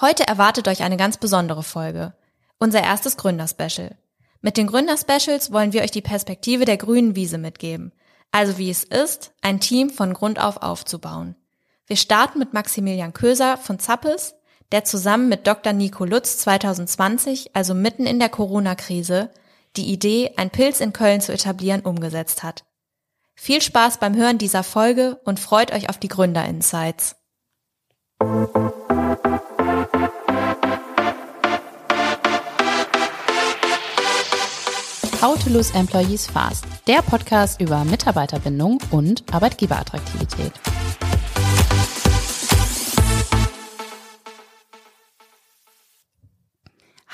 Heute erwartet euch eine ganz besondere Folge. Unser erstes Gründerspecial. Mit den Gründerspecials wollen wir euch die Perspektive der grünen Wiese mitgeben. Also wie es ist, ein Team von Grund auf aufzubauen. Wir starten mit Maximilian Köser von Zappes, der zusammen mit Dr. Nico Lutz 2020, also mitten in der Corona-Krise, die Idee, ein Pilz in Köln zu etablieren, umgesetzt hat. Viel Spaß beim Hören dieser Folge und freut euch auf die Gründer-Insights. How to Lose Employees Fast, der Podcast über Mitarbeiterbindung und Arbeitgeberattraktivität.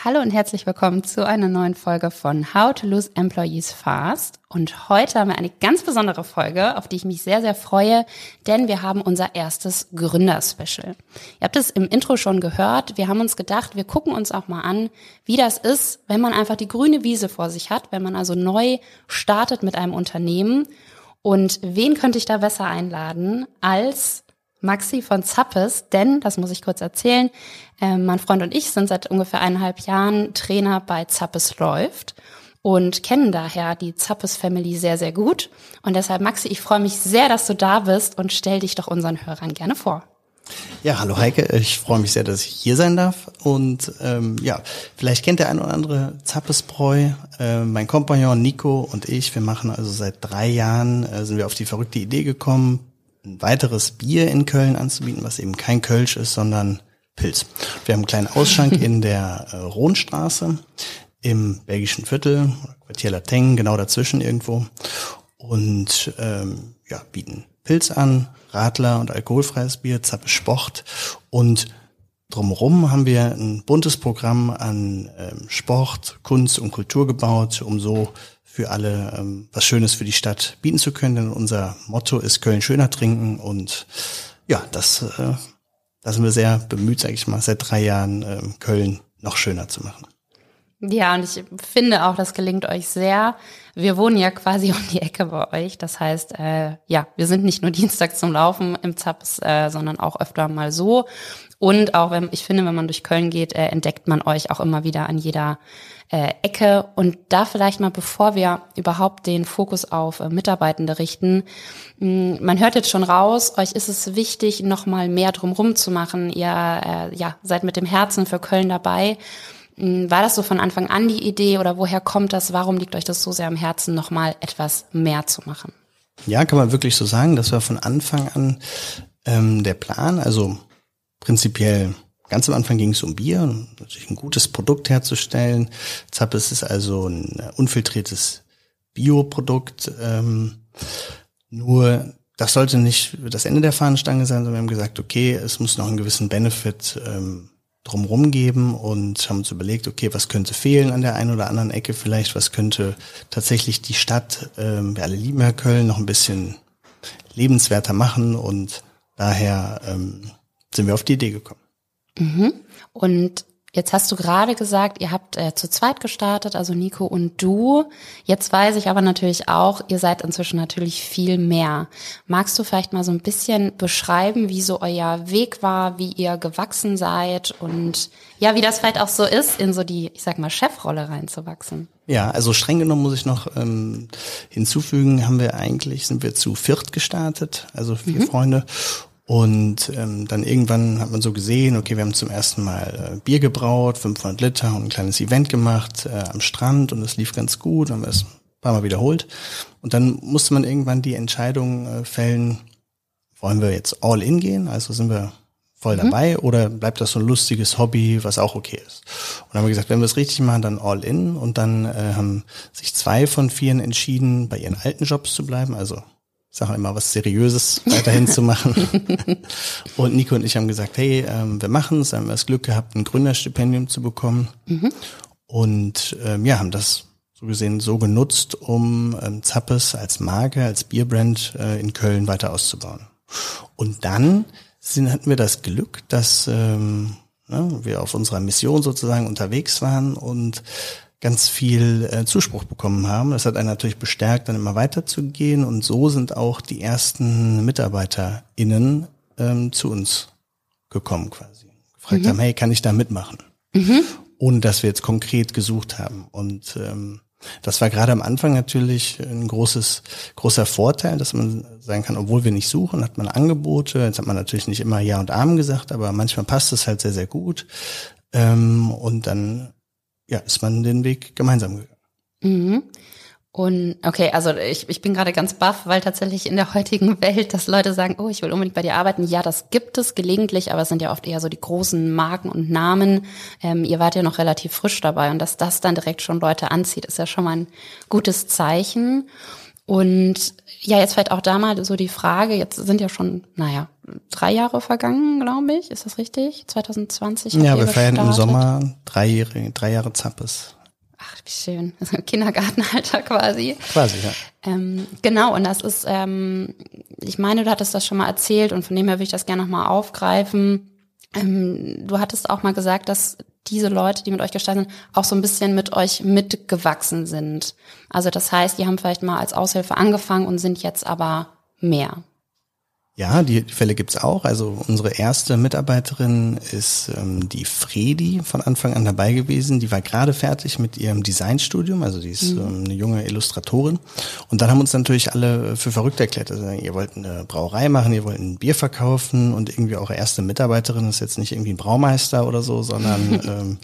Hallo und herzlich willkommen zu einer neuen Folge von How to Lose Employees Fast. Und heute haben wir eine ganz besondere Folge, auf die ich mich sehr, sehr freue, denn wir haben unser erstes Gründerspecial. Ihr habt es im Intro schon gehört. Wir haben uns gedacht, wir gucken uns auch mal an, wie das ist, wenn man einfach die grüne Wiese vor sich hat, wenn man also neu startet mit einem Unternehmen. Und wen könnte ich da besser einladen als Maxi von Zappes, denn, das muss ich kurz erzählen, äh, mein Freund und ich sind seit ungefähr eineinhalb Jahren Trainer bei Zappes läuft und kennen daher die Zappes Family sehr, sehr gut. Und deshalb, Maxi, ich freue mich sehr, dass du da bist und stell dich doch unseren Hörern gerne vor. Ja, hallo Heike, ich freue mich sehr, dass ich hier sein darf. Und ähm, ja, vielleicht kennt der ein oder andere Zappesbräu. Äh, mein Kompagnon Nico und ich, wir machen also seit drei Jahren, äh, sind wir auf die verrückte Idee gekommen, ein weiteres Bier in Köln anzubieten, was eben kein Kölsch ist, sondern Pilz. Wir haben einen kleinen Ausschank in der äh, Rhohnstraße im belgischen Viertel, Quartier Lateng, genau dazwischen irgendwo. Und ähm, ja, bieten Pilz an, Radler und alkoholfreies Bier, Zappe Sport. Und drumherum haben wir ein buntes Programm an ähm, Sport, Kunst und Kultur gebaut, um so für alle ähm, was Schönes für die Stadt bieten zu können. Denn unser Motto ist Köln schöner trinken und ja, das, äh, da sind wir sehr bemüht, sage ich mal, seit drei Jahren äh, Köln noch schöner zu machen. Ja, und ich finde auch, das gelingt euch sehr. Wir wohnen ja quasi um die Ecke bei euch. Das heißt, äh, ja, wir sind nicht nur Dienstag zum Laufen im Zaps, äh, sondern auch öfter mal so. Und auch wenn, ich finde, wenn man durch Köln geht, äh, entdeckt man euch auch immer wieder an jeder äh, Ecke. Und da vielleicht mal, bevor wir überhaupt den Fokus auf äh, Mitarbeitende richten, mh, hm, man hört jetzt schon raus, euch ist es wichtig, noch mal mehr drumherum zu machen. Ihr äh, ja, seid mit dem Herzen für Köln dabei. Hm, war das so von Anfang an die Idee oder woher kommt das? Warum liegt euch das so sehr am Herzen, noch mal etwas mehr zu machen? Ja, kann man wirklich so sagen. Das war von Anfang an ähm, der Plan. Also prinzipiell Ganz am Anfang ging es um Bier, natürlich ein gutes Produkt herzustellen. Zappes ist also ein unfiltriertes Bioprodukt. Ähm, nur das sollte nicht das Ende der Fahnenstange sein, sondern wir haben gesagt, okay, es muss noch einen gewissen Benefit ähm, drumherum geben und haben uns überlegt, okay, was könnte fehlen an der einen oder anderen Ecke vielleicht, was könnte tatsächlich die Stadt, ähm, wir alle lieben Herr Köln, noch ein bisschen lebenswerter machen und daher ähm, sind wir auf die Idee gekommen. Mhm. Und Jetzt hast du gerade gesagt, ihr habt äh, zu zweit gestartet, also Nico und du. Jetzt weiß ich aber natürlich auch, ihr seid inzwischen natürlich viel mehr. Magst du vielleicht mal so ein bisschen beschreiben, wie so euer Weg war, wie ihr gewachsen seid und ja, wie das vielleicht auch so ist, in so die, ich sag mal, Chefrolle reinzuwachsen? Ja, also streng genommen muss ich noch ähm, hinzufügen, haben wir eigentlich, sind wir zu viert gestartet, also vier mhm. Freunde und ähm, dann irgendwann hat man so gesehen, okay, wir haben zum ersten Mal äh, Bier gebraut, 500 Liter und ein kleines Event gemacht äh, am Strand und es lief ganz gut, haben wir es ein paar Mal wiederholt. Und dann musste man irgendwann die Entscheidung äh, fällen, wollen wir jetzt all in gehen, also sind wir voll mhm. dabei mhm. oder bleibt das so ein lustiges Hobby, was auch okay ist. Und dann haben wir gesagt, wenn wir es richtig machen, dann all in und dann äh, haben sich zwei von vieren entschieden, bei ihren alten Jobs zu bleiben, also sage immer was Seriöses weiterhin zu machen. Und Nico und ich haben gesagt, hey, ähm, wir machen es, haben wir das Glück gehabt, ein Gründerstipendium zu bekommen. Mhm. Und ähm, ja, haben das so gesehen so genutzt, um ähm, Zappes als Marke, als Bierbrand äh, in Köln weiter auszubauen. Und dann sind, hatten wir das Glück, dass ähm, ne, wir auf unserer Mission sozusagen unterwegs waren und ganz viel äh, Zuspruch bekommen haben. Das hat einen natürlich bestärkt, dann immer weiterzugehen. Und so sind auch die ersten MitarbeiterInnen ähm, zu uns gekommen quasi. gefragt mhm. haben, hey, kann ich da mitmachen? Mhm. Ohne dass wir jetzt konkret gesucht haben. Und ähm, das war gerade am Anfang natürlich ein großes, großer Vorteil, dass man sagen kann, obwohl wir nicht suchen, hat man Angebote. Jetzt hat man natürlich nicht immer Ja und Amen gesagt, aber manchmal passt es halt sehr, sehr gut. Ähm, und dann ja, ist man den Weg gemeinsam gegangen. Mhm. Und okay, also ich, ich bin gerade ganz baff, weil tatsächlich in der heutigen Welt, dass Leute sagen, oh, ich will unbedingt bei dir arbeiten. Ja, das gibt es gelegentlich, aber es sind ja oft eher so die großen Marken und Namen. Ähm, ihr wart ja noch relativ frisch dabei und dass das dann direkt schon Leute anzieht, ist ja schon mal ein gutes Zeichen. Und ja, jetzt vielleicht auch da mal so die Frage, jetzt sind ja schon, naja, drei Jahre vergangen, glaube ich. Ist das richtig? 2020? Ja, wir feiern im Sommer drei Jahre, drei Jahre Zappes. Ach, wie schön. Also Kindergartenalter quasi. Quasi, ja. Ähm, genau, und das ist, ähm, ich meine, du hattest das schon mal erzählt und von dem her will ich das gerne nochmal aufgreifen. Ähm, du hattest auch mal gesagt, dass diese Leute, die mit euch gestartet sind, auch so ein bisschen mit euch mitgewachsen sind. Also das heißt, die haben vielleicht mal als Aushilfe angefangen und sind jetzt aber mehr. Ja, die, Fälle gibt's auch. Also unsere erste Mitarbeiterin ist ähm, die Fredi von Anfang an dabei gewesen. Die war gerade fertig mit ihrem Designstudium, also die ist mhm. ähm, eine junge Illustratorin. Und dann haben uns natürlich alle für verrückt erklärt. Also ihr wollt eine Brauerei machen, ihr wollt ein Bier verkaufen und irgendwie eure erste Mitarbeiterin ist jetzt nicht irgendwie ein Braumeister oder so, sondern ähm,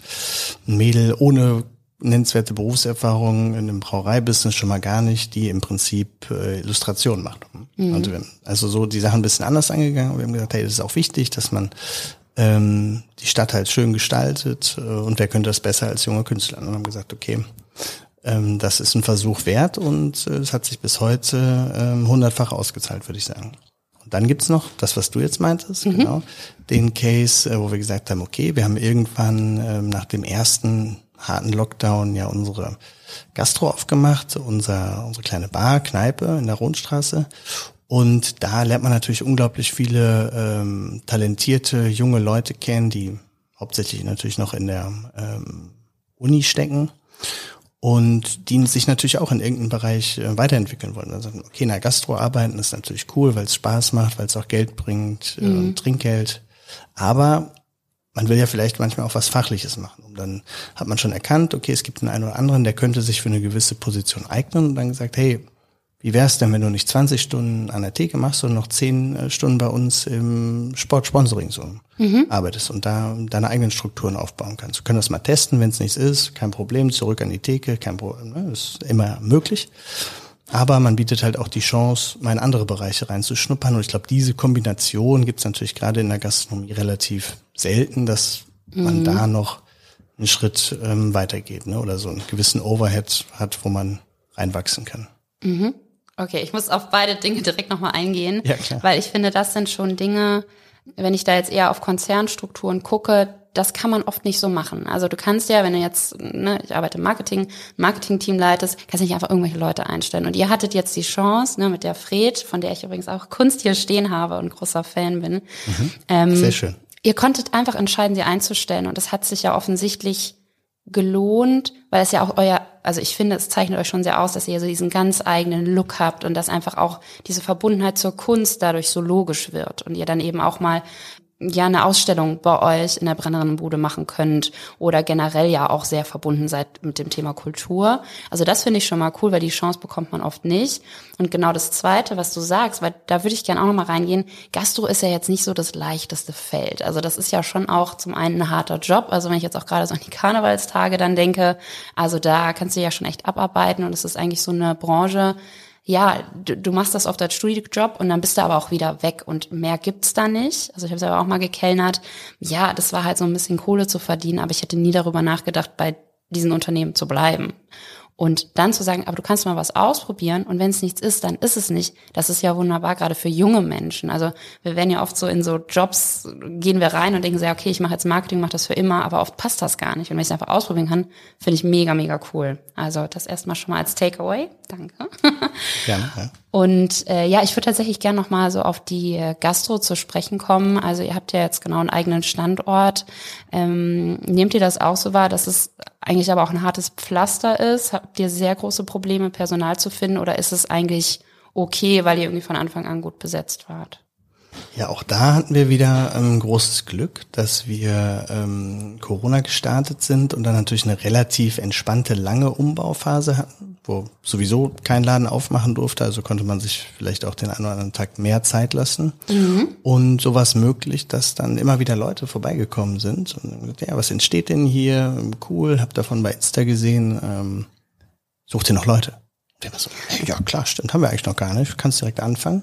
ein Mädel ohne nennenswerte Berufserfahrung in dem Brauereibusiness schon mal gar nicht, die im Prinzip äh, Illustration macht. Mhm. Also, also so die Sachen ein bisschen anders angegangen. Wir haben gesagt, hey, das ist auch wichtig, dass man ähm, die Stadt halt schön gestaltet äh, und wer könnte das besser als junge Künstler? Und haben gesagt, okay, ähm, das ist ein Versuch wert und äh, es hat sich bis heute ähm, hundertfach ausgezahlt, würde ich sagen. Und dann gibt's noch das, was du jetzt meintest, mhm. genau, den Case, äh, wo wir gesagt haben, okay, wir haben irgendwann ähm, nach dem ersten harten Lockdown ja unsere Gastro aufgemacht, unser, unsere kleine Bar, Kneipe in der Rundstraße. Und da lernt man natürlich unglaublich viele ähm, talentierte junge Leute kennen, die hauptsächlich natürlich noch in der ähm, Uni stecken und die sich natürlich auch in irgendeinem Bereich äh, weiterentwickeln wollen. Also, okay, in der Gastro arbeiten ist natürlich cool, weil es Spaß macht, weil es auch Geld bringt, äh, mhm. Trinkgeld. Aber man will ja vielleicht manchmal auch was Fachliches machen. Und dann hat man schon erkannt, okay, es gibt einen einen oder anderen, der könnte sich für eine gewisse Position eignen und dann gesagt, hey, wie wär's denn, wenn du nicht 20 Stunden an der Theke machst, sondern noch 10 äh, Stunden bei uns im Sportsponsoring so mhm. arbeitest und da deine eigenen Strukturen aufbauen kannst. Wir können das mal testen, wenn es nichts ist, kein Problem, zurück an die Theke, kein Problem, ne? ist immer möglich. Aber man bietet halt auch die Chance, mal in andere Bereiche reinzuschnuppern. Und ich glaube, diese Kombination gibt es natürlich gerade in der Gastronomie relativ selten, dass man mhm. da noch einen Schritt ähm, weitergeht ne? oder so einen gewissen Overhead hat, wo man reinwachsen kann. Mhm. Okay, ich muss auf beide Dinge direkt nochmal eingehen, ja, klar. weil ich finde, das sind schon Dinge, wenn ich da jetzt eher auf Konzernstrukturen gucke, das kann man oft nicht so machen. Also du kannst ja, wenn du jetzt, ne, ich arbeite im Marketing, Marketing-Team leitest, kannst du nicht einfach irgendwelche Leute einstellen. Und ihr hattet jetzt die Chance, ne, mit der Fred, von der ich übrigens auch Kunst hier stehen habe und großer Fan bin. Mhm. Ähm, Sehr schön. Ihr konntet einfach entscheiden, sie einzustellen. Und das hat sich ja offensichtlich gelohnt, weil es ja auch euer, also ich finde, es zeichnet euch schon sehr aus, dass ihr so diesen ganz eigenen Look habt und dass einfach auch diese Verbundenheit zur Kunst dadurch so logisch wird und ihr dann eben auch mal ja eine Ausstellung bei euch in der Brennerinnenbude machen könnt oder generell ja auch sehr verbunden seid mit dem Thema Kultur. Also das finde ich schon mal cool, weil die Chance bekommt man oft nicht. Und genau das Zweite, was du sagst, weil da würde ich gerne auch noch mal reingehen. Gastro ist ja jetzt nicht so das leichteste Feld. Also das ist ja schon auch zum einen ein harter Job. Also wenn ich jetzt auch gerade so an die Karnevalstage dann denke, also da kannst du ja schon echt abarbeiten und es ist eigentlich so eine Branche, ja, du, du machst das oft als Studiojob und dann bist du aber auch wieder weg und mehr gibt's da nicht. Also ich habe selber auch mal gekellnert. Ja, das war halt so ein bisschen Kohle zu verdienen, aber ich hätte nie darüber nachgedacht, bei diesen Unternehmen zu bleiben. Und dann zu sagen, aber du kannst mal was ausprobieren und wenn es nichts ist, dann ist es nicht. Das ist ja wunderbar, gerade für junge Menschen. Also wir werden ja oft so in so Jobs, gehen wir rein und denken ja, okay, ich mache jetzt Marketing, mache das für immer, aber oft passt das gar nicht. Und wenn ich es einfach ausprobieren kann, finde ich mega, mega cool. Also das erstmal schon mal als Takeaway. Danke. Gerne. Ja. Und äh, ja, ich würde tatsächlich gerne noch mal so auf die äh, Gastro zu sprechen kommen. Also ihr habt ja jetzt genau einen eigenen Standort. Ähm, nehmt ihr das auch so wahr, dass es eigentlich aber auch ein hartes Pflaster ist? Habt ihr sehr große Probleme, Personal zu finden oder ist es eigentlich okay, weil ihr irgendwie von Anfang an gut besetzt wart? Ja, auch da hatten wir wieder ähm, großes Glück, dass wir ähm, Corona gestartet sind und dann natürlich eine relativ entspannte, lange Umbauphase hatten, wo sowieso kein Laden aufmachen durfte, also konnte man sich vielleicht auch den einen oder anderen Tag mehr Zeit lassen. Mhm. Und so war es möglich, dass dann immer wieder Leute vorbeigekommen sind und gesagt, ja, was entsteht denn hier? Cool, hab davon bei Insta gesehen, ähm, sucht ihr noch Leute? So, ja klar, stimmt, haben wir eigentlich noch gar nicht, kannst direkt anfangen.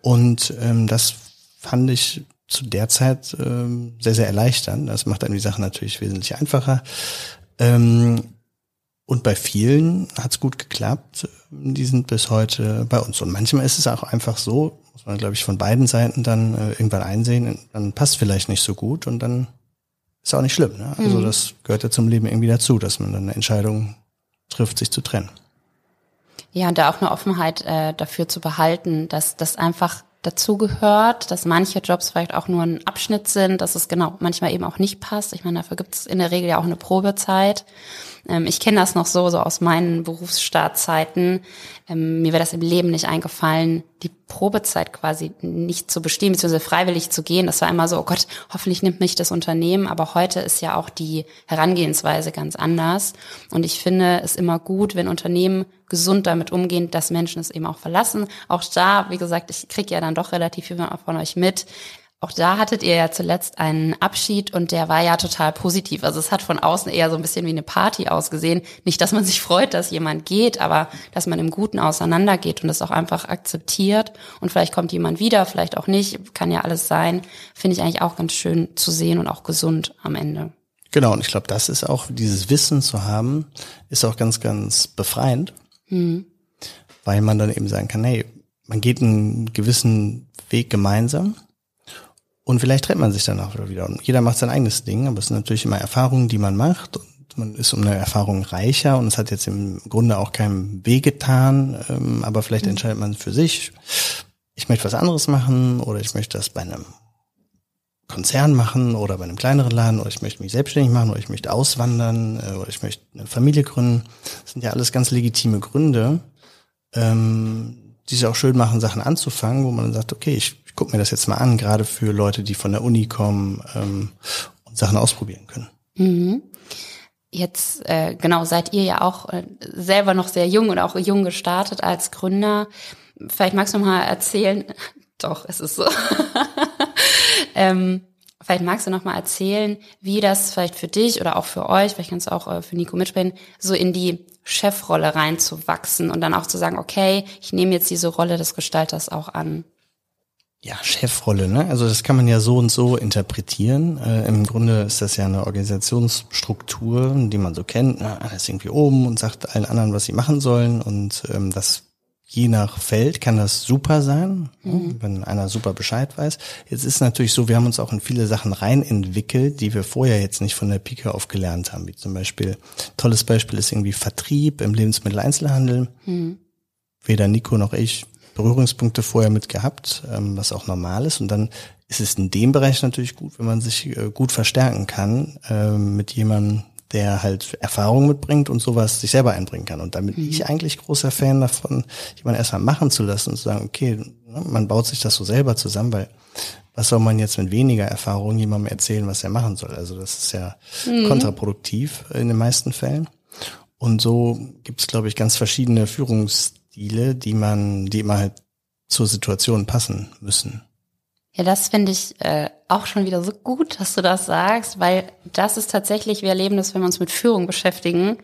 Und ähm, das fand ich zu der Zeit ähm, sehr, sehr erleichternd. Das macht dann die Sache natürlich wesentlich einfacher. Ähm, und bei vielen hat es gut geklappt. Die sind bis heute bei uns. Und manchmal ist es auch einfach so, muss man, glaube ich, von beiden Seiten dann äh, irgendwann einsehen, dann passt vielleicht nicht so gut und dann ist auch nicht schlimm. Ne? Also mhm. das gehört ja zum Leben irgendwie dazu, dass man dann eine Entscheidung trifft, sich zu trennen. Ja, und da auch eine Offenheit äh, dafür zu behalten, dass das einfach dazugehört, dass manche Jobs vielleicht auch nur ein Abschnitt sind, dass es genau manchmal eben auch nicht passt. Ich meine, dafür gibt es in der Regel ja auch eine Probezeit. Ähm, ich kenne das noch so, so aus meinen Berufsstartzeiten. Ähm, mir wäre das im Leben nicht eingefallen, die Probezeit quasi nicht zu bestehen, beziehungsweise freiwillig zu gehen. Das war immer so, oh Gott, hoffentlich nimmt mich das Unternehmen. Aber heute ist ja auch die Herangehensweise ganz anders. Und ich finde es immer gut, wenn Unternehmen gesund damit umgehen, dass Menschen es eben auch verlassen. Auch da, wie gesagt, ich kriege ja dann doch relativ viel von euch mit. Auch da hattet ihr ja zuletzt einen Abschied und der war ja total positiv. Also es hat von außen eher so ein bisschen wie eine Party ausgesehen. Nicht, dass man sich freut, dass jemand geht, aber dass man im Guten auseinandergeht und das auch einfach akzeptiert. Und vielleicht kommt jemand wieder, vielleicht auch nicht, kann ja alles sein. Finde ich eigentlich auch ganz schön zu sehen und auch gesund am Ende. Genau, und ich glaube, das ist auch, dieses Wissen zu haben, ist auch ganz, ganz befreiend. Mhm. Weil man dann eben sagen kann, hey, man geht einen gewissen Weg gemeinsam und vielleicht trennt man sich danach wieder. Und jeder macht sein eigenes Ding, aber es sind natürlich immer Erfahrungen, die man macht. Und man ist um eine Erfahrung reicher und es hat jetzt im Grunde auch keinem Weh getan, ähm, aber vielleicht mhm. entscheidet man für sich, ich möchte was anderes machen oder ich möchte das bei einem Konzern machen oder bei einem kleineren Laden oder ich möchte mich selbstständig machen oder ich möchte auswandern äh, oder ich möchte eine Familie gründen. Das sind ja alles ganz legitime Gründe, ähm, die es auch schön machen, Sachen anzufangen, wo man dann sagt, okay, ich ich gucke mir das jetzt mal an, gerade für Leute, die von der Uni kommen ähm, und Sachen ausprobieren können. Mhm. Jetzt, äh, genau, seid ihr ja auch äh, selber noch sehr jung oder auch jung gestartet als Gründer. Vielleicht magst du noch mal erzählen, doch, es ist so. ähm, vielleicht magst du noch mal erzählen, wie das vielleicht für dich oder auch für euch, vielleicht kannst du auch äh, für Nico mitsprechen, so in die Chefrolle reinzuwachsen und dann auch zu sagen, okay, ich nehme jetzt diese Rolle des Gestalters auch an ja, Chefrolle, ne? Also das kann man ja so und so interpretieren. Äh, Im Grunde ist das ja eine Organisationsstruktur, die man so kennt. Ne? Einer ist irgendwie oben und sagt allen anderen, was sie machen sollen. Und ähm, das je nach Feld kann das super sein, ne? mhm. wenn einer super Bescheid weiß. Jetzt ist natürlich so, wir haben uns auch in viele Sachen rein entwickelt, die wir vorher jetzt nicht von der Pike auf gelernt haben. Wie zum Beispiel, tolles Beispiel ist irgendwie Vertrieb im Lebensmitteleinzelhandel. Mhm. Weder Nico noch ich Berührungspunkte vorher mit gehabt, ähm, was auch normal ist. Und dann ist es in dem Bereich natürlich gut, wenn man sich äh, gut verstärken kann äh, mit jemandem, der halt Erfahrung mitbringt und sowas sich selber einbringen kann. Und damit bin mhm. ich eigentlich großer Fan davon, jemanden erstmal machen zu lassen und zu sagen, okay, ne, man baut sich das so selber zusammen, weil was soll man jetzt mit weniger Erfahrung jemandem erzählen, was er machen soll? Also das ist ja mhm. kontraproduktiv in den meisten Fällen. Und so gibt es, glaube ich, ganz verschiedene Führungs Stile, die man, die immer halt zur Situation passen müssen. Ja, das finde ich äh, auch schon wieder so gut, dass du das sagst, weil das ist tatsächlich, wir erleben das, wenn wir uns mit Führung beschäftigen,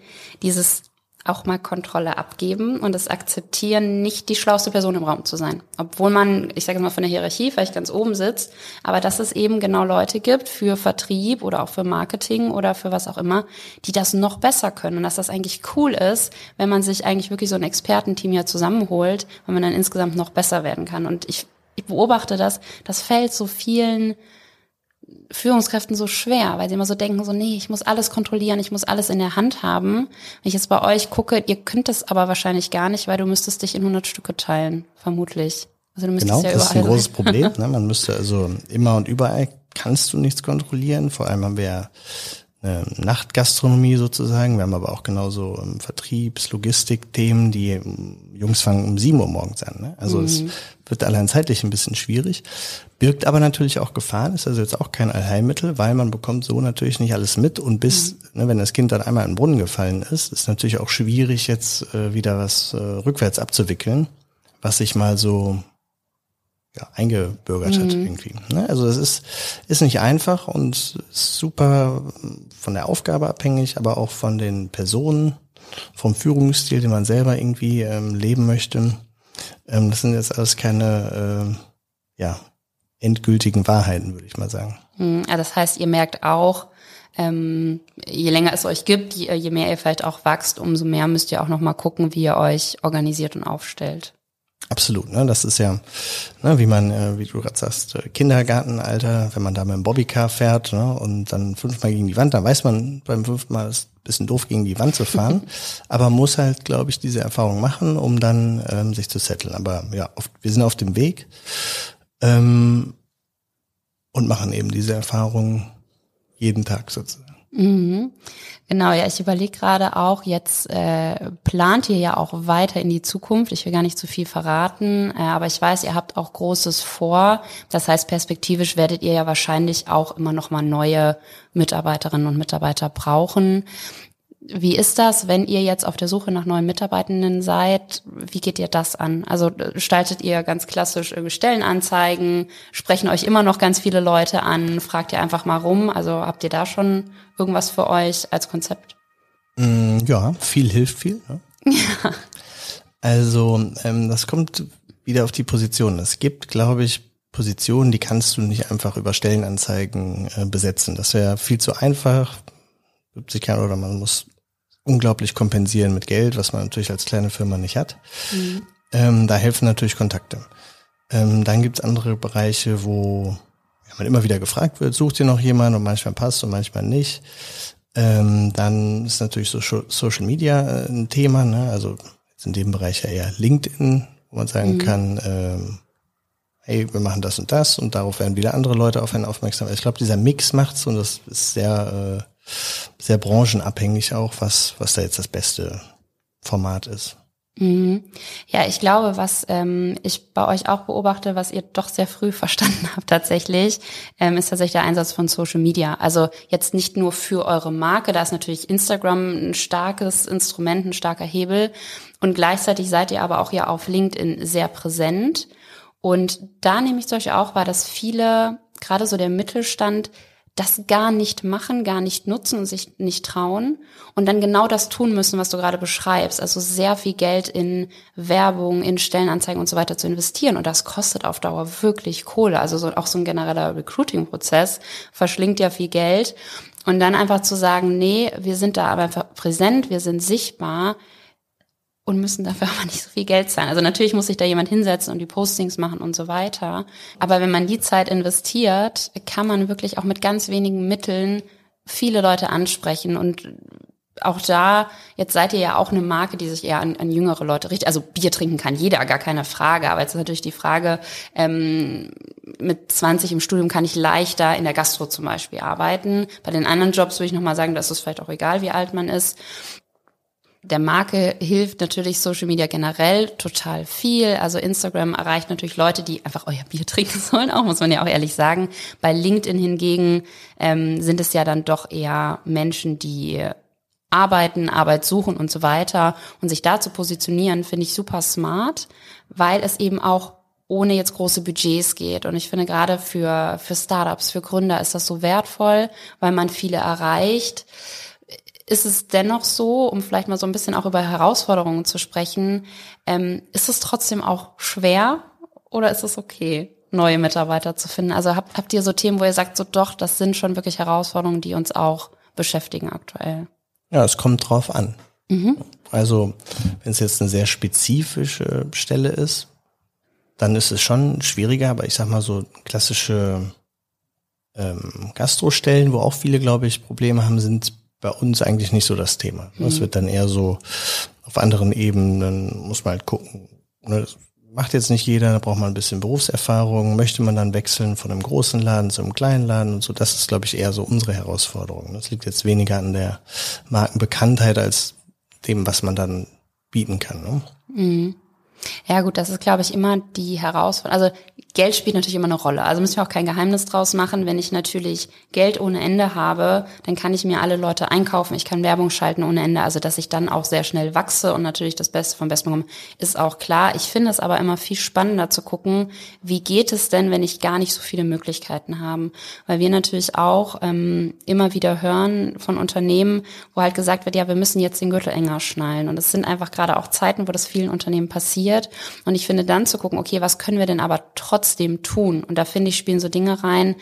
dieses auch mal Kontrolle abgeben und es akzeptieren, nicht die schlauste Person im Raum zu sein. Obwohl man, ich sage mal von der Hierarchie vielleicht ganz oben sitzt, aber dass es eben genau Leute gibt für Vertrieb oder auch für Marketing oder für was auch immer, die das noch besser können und dass das eigentlich cool ist, wenn man sich eigentlich wirklich so ein Expertenteam ja zusammenholt, weil man dann insgesamt noch besser werden kann. Und ich, ich beobachte das, das fällt so vielen Führungskräften so schwer, weil sie immer so denken, so, nee, ich muss alles kontrollieren, ich muss alles in der Hand haben. Wenn ich jetzt bei euch gucke, ihr könnt es aber wahrscheinlich gar nicht, weil du müsstest dich in 100 Stücke teilen, vermutlich. Also du müsstest genau, ja das ist ein großes Problem. Ne? Man müsste also immer und überall kannst du nichts kontrollieren. Vor allem haben wir ja eine Nachtgastronomie sozusagen. Wir haben aber auch genauso ähm, Vertriebs-, Logistik-Themen, die ähm, Jungs fangen um sieben Uhr morgens an. Ne? Also mhm. es wird allein zeitlich ein bisschen schwierig, birgt aber natürlich auch Gefahren, ist also jetzt auch kein Allheilmittel, weil man bekommt so natürlich nicht alles mit und bis, mhm. ne, wenn das Kind dann einmal in den Brunnen gefallen ist, ist natürlich auch schwierig jetzt äh, wieder was äh, rückwärts abzuwickeln, was sich mal so ja, eingebürgert mhm. hat irgendwie. Ne? Also es ist, ist nicht einfach und super von der Aufgabe abhängig, aber auch von den Personen, vom Führungsstil, den man selber irgendwie ähm, leben möchte. Ähm, das sind jetzt alles keine äh, ja, endgültigen Wahrheiten, würde ich mal sagen. Mhm. Ja, das heißt, ihr merkt auch, ähm, je länger es euch gibt, je, je mehr ihr vielleicht auch wächst, umso mehr müsst ihr auch nochmal gucken, wie ihr euch organisiert und aufstellt. Absolut, ne? Das ist ja, ne, wie man, äh, wie du gerade sagst, äh, Kindergartenalter, wenn man da mit dem Bobbycar fährt ne, und dann fünfmal gegen die Wand, dann weiß man beim fünften Mal, ist ein bisschen doof gegen die Wand zu fahren, aber muss halt, glaube ich, diese Erfahrung machen, um dann ähm, sich zu setteln. Aber ja, oft, wir sind auf dem Weg ähm, und machen eben diese Erfahrung jeden Tag sozusagen. Mhm. Genau, ja, ich überlege gerade auch, jetzt äh, plant ihr ja auch weiter in die Zukunft. Ich will gar nicht zu viel verraten, äh, aber ich weiß, ihr habt auch Großes vor. Das heißt, perspektivisch werdet ihr ja wahrscheinlich auch immer noch mal neue Mitarbeiterinnen und Mitarbeiter brauchen. Wie ist das, wenn ihr jetzt auf der Suche nach neuen Mitarbeitenden seid? Wie geht ihr das an? Also gestaltet ihr ganz klassisch Stellenanzeigen? Sprechen euch immer noch ganz viele Leute an? Fragt ihr einfach mal rum? Also habt ihr da schon irgendwas für euch als Konzept? Mm, ja, viel hilft viel. Ja. Also ähm, das kommt wieder auf die Position. Es gibt, glaube ich, Positionen, die kannst du nicht einfach über Stellenanzeigen äh, besetzen. Das wäre viel zu einfach. Oder man muss unglaublich kompensieren mit Geld, was man natürlich als kleine Firma nicht hat. Mhm. Ähm, da helfen natürlich Kontakte. Ähm, dann gibt's andere Bereiche, wo man immer wieder gefragt wird, sucht ihr noch jemand und manchmal passt und manchmal nicht. Ähm, dann ist natürlich so Social Media äh, ein Thema, ne? also jetzt in dem Bereich ja eher LinkedIn, wo man sagen mhm. kann, ähm, hey, wir machen das und das und darauf werden wieder andere Leute auf einen aufmerksam. Ich glaube, dieser Mix macht's und das ist sehr äh, sehr branchenabhängig auch, was, was da jetzt das beste Format ist. Mhm. Ja, ich glaube, was ähm, ich bei euch auch beobachte, was ihr doch sehr früh verstanden habt tatsächlich, ähm, ist tatsächlich der Einsatz von Social Media. Also jetzt nicht nur für eure Marke, da ist natürlich Instagram ein starkes Instrument, ein starker Hebel. Und gleichzeitig seid ihr aber auch ja auf LinkedIn sehr präsent. Und da nehme ich zum Beispiel auch wahr, dass viele, gerade so der Mittelstand, das gar nicht machen, gar nicht nutzen und sich nicht trauen und dann genau das tun müssen, was du gerade beschreibst. Also sehr viel Geld in Werbung, in Stellenanzeigen und so weiter zu investieren. Und das kostet auf Dauer wirklich Kohle. Also so, auch so ein genereller Recruiting-Prozess verschlingt ja viel Geld. Und dann einfach zu sagen, nee, wir sind da aber einfach präsent, wir sind sichtbar, und müssen dafür aber nicht so viel Geld zahlen. Also natürlich muss sich da jemand hinsetzen und die Postings machen und so weiter. Aber wenn man die Zeit investiert, kann man wirklich auch mit ganz wenigen Mitteln viele Leute ansprechen und auch da, jetzt seid ihr ja auch eine Marke, die sich eher an, an jüngere Leute richtet. Also Bier trinken kann jeder, gar keine Frage. Aber jetzt ist natürlich die Frage, ähm, mit 20 im Studium kann ich leichter in der Gastro zum Beispiel arbeiten. Bei den anderen Jobs würde ich nochmal sagen, dass es vielleicht auch egal, wie alt man ist der Marke hilft natürlich Social Media generell total viel. Also Instagram erreicht natürlich Leute, die einfach euer Bier trinken sollen, auch muss man ja auch ehrlich sagen. Bei LinkedIn hingegen ähm, sind es ja dann doch eher Menschen, die arbeiten, Arbeit suchen und so weiter. Und sich da zu positionieren, finde ich super smart, weil es eben auch ohne jetzt große Budgets geht. Und ich finde gerade für, für Startups, für Gründer ist das so wertvoll, weil man viele erreicht ist es dennoch so, um vielleicht mal so ein bisschen auch über Herausforderungen zu sprechen, ähm, ist es trotzdem auch schwer oder ist es okay, neue Mitarbeiter zu finden? Also habt, habt ihr so Themen, wo ihr sagt, so doch, das sind schon wirklich Herausforderungen, die uns auch beschäftigen aktuell? Ja, es kommt drauf an. Mhm. Also wenn es jetzt eine sehr spezifische Stelle ist, dann ist es schon schwieriger, aber ich sag mal so klassische ähm, Gastrostellen, wo auch viele, glaube ich, Probleme haben, sind bei uns eigentlich nicht so das Thema. Es mhm. wird dann eher so auf anderen Ebenen, muss man halt gucken. Ne? macht jetzt nicht jeder, da braucht man ein bisschen Berufserfahrung. Möchte man dann wechseln von einem großen Laden zu einem kleinen Laden und so? Das ist, glaube ich, eher so unsere Herausforderung. Das liegt jetzt weniger an der Markenbekanntheit als dem, was man dann bieten kann. Ne? Mhm. Ja gut, das ist, glaube ich, immer die Herausforderung. Also Geld spielt natürlich immer eine Rolle. Also müssen wir auch kein Geheimnis draus machen. Wenn ich natürlich Geld ohne Ende habe, dann kann ich mir alle Leute einkaufen. Ich kann Werbung schalten ohne Ende. Also dass ich dann auch sehr schnell wachse und natürlich das Beste vom Besten bekomme, ist auch klar. Ich finde es aber immer viel spannender zu gucken, wie geht es denn, wenn ich gar nicht so viele Möglichkeiten habe. Weil wir natürlich auch ähm, immer wieder hören von Unternehmen, wo halt gesagt wird, ja, wir müssen jetzt den Gürtel enger schnallen. Und es sind einfach gerade auch Zeiten, wo das vielen Unternehmen passiert. Und ich finde dann zu gucken, okay, was können wir denn aber trotzdem trotzdem tun. Und da finde ich, spielen so Dinge rein,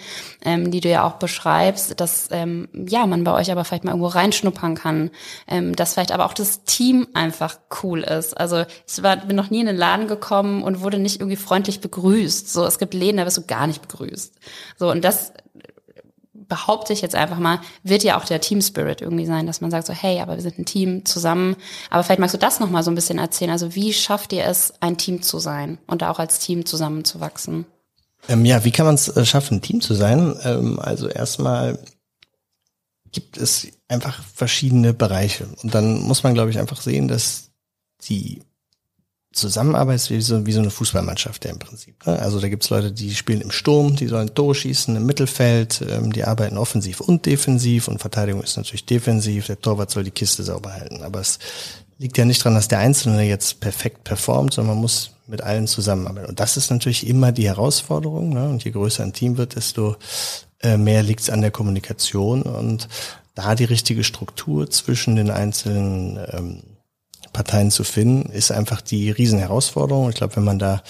ähm, die du ja auch beschreibst, dass ähm, ja man bei euch aber vielleicht mal irgendwo reinschnuppern kann, ähm, dass vielleicht aber auch das Team einfach cool ist. Also ich war, bin noch nie in den Laden gekommen und wurde nicht irgendwie freundlich begrüßt. So, es gibt Läden, da wirst du gar nicht begrüßt. So, und das behaupte ich jetzt einfach mal, wird ja auch der Team Spirit irgendwie sein, dass man sagt so, hey, aber wir sind ein Team zusammen. Aber vielleicht magst du das nochmal so ein bisschen erzählen. Also wie schafft ihr es, ein Team zu sein und auch als Team zusammenzuwachsen? Ähm, ja, wie kann man es äh, schaffen, ein Team zu sein? Ähm, also erstmal gibt es einfach verschiedene Bereiche. Und dann muss man, glaube ich, einfach sehen, dass die Zusammenarbeit ist wie so, wie so eine Fußballmannschaft ja im Prinzip. Ne? Also da gibt's Leute, die spielen im Sturm, die sollen Tore schießen, im Mittelfeld, ähm, die arbeiten offensiv und defensiv und Verteidigung ist natürlich defensiv, der Torwart soll die Kiste sauber halten. Aber es liegt ja nicht dran, dass der Einzelne jetzt perfekt performt, sondern man muss mit allen zusammenarbeiten. Und das ist natürlich immer die Herausforderung. Ne? Und je größer ein Team wird, desto äh, mehr liegt's an der Kommunikation und da die richtige Struktur zwischen den einzelnen ähm, Parteien zu finden, ist einfach die Riesenherausforderung. Ich glaube, wenn man da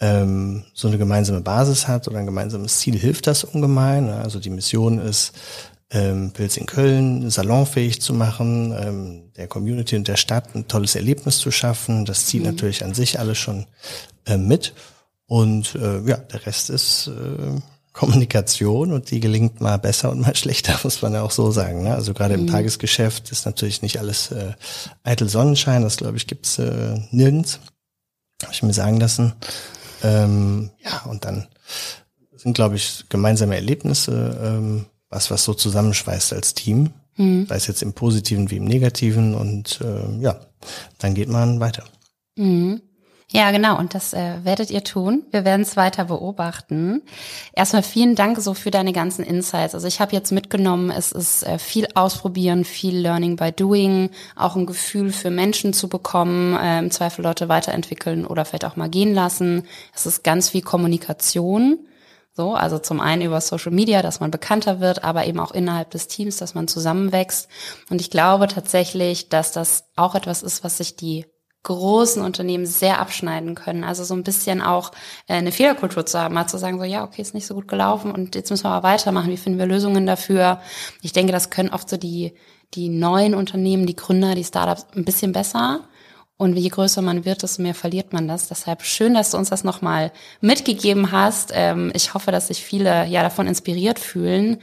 ähm, so eine gemeinsame Basis hat oder ein gemeinsames Ziel, hilft das ungemein. Also die Mission ist, ähm, Pilz in Köln salonfähig zu machen, ähm, der Community und der Stadt ein tolles Erlebnis zu schaffen. Das zieht mhm. natürlich an sich alles schon äh, mit. Und äh, ja, der Rest ist äh, Kommunikation und die gelingt mal besser und mal schlechter, muss man ja auch so sagen. Ne? Also gerade im mhm. Tagesgeschäft ist natürlich nicht alles äh, eitel Sonnenschein, das glaube ich gibt's äh, nirgends, habe ich mir sagen lassen. Ähm, ja, und dann sind, glaube ich, gemeinsame Erlebnisse, ähm, was, was so zusammenschweißt als Team, mhm. sei es jetzt im Positiven wie im Negativen und äh, ja, dann geht man weiter. Mhm. Ja, genau. Und das äh, werdet ihr tun. Wir werden es weiter beobachten. Erstmal vielen Dank so für deine ganzen Insights. Also ich habe jetzt mitgenommen, es ist äh, viel ausprobieren, viel Learning by Doing, auch ein Gefühl für Menschen zu bekommen, äh, im Zweifel Leute weiterentwickeln oder vielleicht auch mal gehen lassen. Es ist ganz viel Kommunikation. So, also zum einen über Social Media, dass man bekannter wird, aber eben auch innerhalb des Teams, dass man zusammenwächst. Und ich glaube tatsächlich, dass das auch etwas ist, was sich die großen Unternehmen sehr abschneiden können. Also so ein bisschen auch äh, eine Fehlerkultur zu haben, mal zu sagen, so ja, okay, ist nicht so gut gelaufen und jetzt müssen wir mal weitermachen. Wie finden wir Lösungen dafür? Ich denke, das können oft so die, die neuen Unternehmen, die Gründer, die Startups ein bisschen besser. Und je größer man wird, desto mehr verliert man das. Deshalb schön, dass du uns das nochmal mitgegeben hast. Ähm, ich hoffe, dass sich viele ja davon inspiriert fühlen.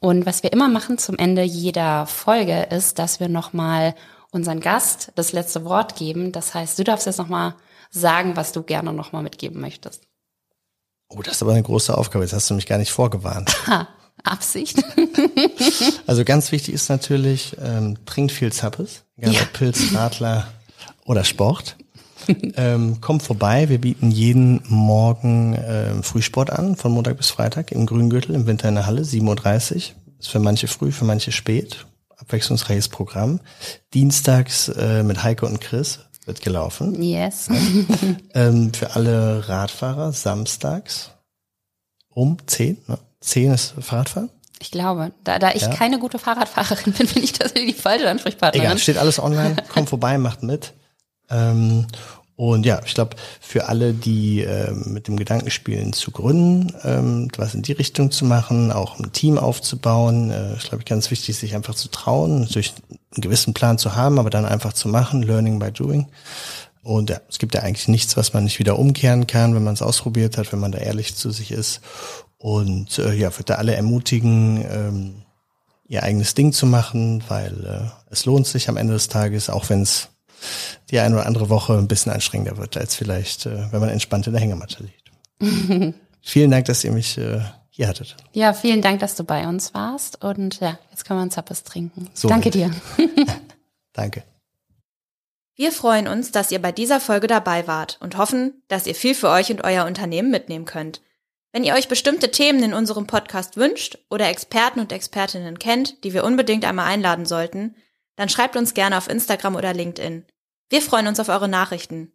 Und was wir immer machen zum Ende jeder Folge ist, dass wir nochmal unseren Gast das letzte Wort geben. Das heißt, du darfst jetzt nochmal sagen, was du gerne nochmal mitgeben möchtest. Oh, das ist aber eine große Aufgabe. Jetzt hast du mich gar nicht vorgewarnt. Ha, Absicht. also ganz wichtig ist natürlich, ähm, trinkt viel Zappes, egal ja. ob Pilz, Radler oder Sport. ähm, kommt vorbei, wir bieten jeden Morgen ähm, Frühsport an, von Montag bis Freitag im Grüngürtel, im Winter in der Halle, 7.30 Uhr. Ist für manche früh, für manche spät abwechslungsreiches Programm. Dienstags äh, mit Heike und Chris wird gelaufen. Yes. ähm, für alle Radfahrer samstags um 10. Ne? 10 ist Fahrradfahren. Ich glaube, da, da ich ja. keine gute Fahrradfahrerin bin, bin ich tatsächlich die falsche Ansprechpartnerin. Egal, steht alles online. Kommt vorbei, macht mit. Ähm, und ja, ich glaube, für alle, die äh, mit dem Gedanken spielen, zu gründen, ähm, was in die Richtung zu machen, auch ein Team aufzubauen, äh, ich glaube, ganz wichtig, sich einfach zu trauen, natürlich einen gewissen Plan zu haben, aber dann einfach zu machen, learning by doing. Und ja, es gibt ja eigentlich nichts, was man nicht wieder umkehren kann, wenn man es ausprobiert hat, wenn man da ehrlich zu sich ist. Und äh, ja, würde da alle ermutigen, ähm, ihr eigenes Ding zu machen, weil äh, es lohnt sich am Ende des Tages, auch wenn es die eine oder andere Woche ein bisschen anstrengender wird, als vielleicht, äh, wenn man entspannt in der Hängematte liegt. Vielen Dank, dass ihr mich äh, hier hattet. Ja, vielen Dank, dass du bei uns warst. Und ja, jetzt können wir einen Zappes trinken. So Danke dir. Danke. Wir freuen uns, dass ihr bei dieser Folge dabei wart und hoffen, dass ihr viel für euch und euer Unternehmen mitnehmen könnt. Wenn ihr euch bestimmte Themen in unserem Podcast wünscht oder Experten und Expertinnen kennt, die wir unbedingt einmal einladen sollten, dann schreibt uns gerne auf Instagram oder LinkedIn. Wir freuen uns auf eure Nachrichten.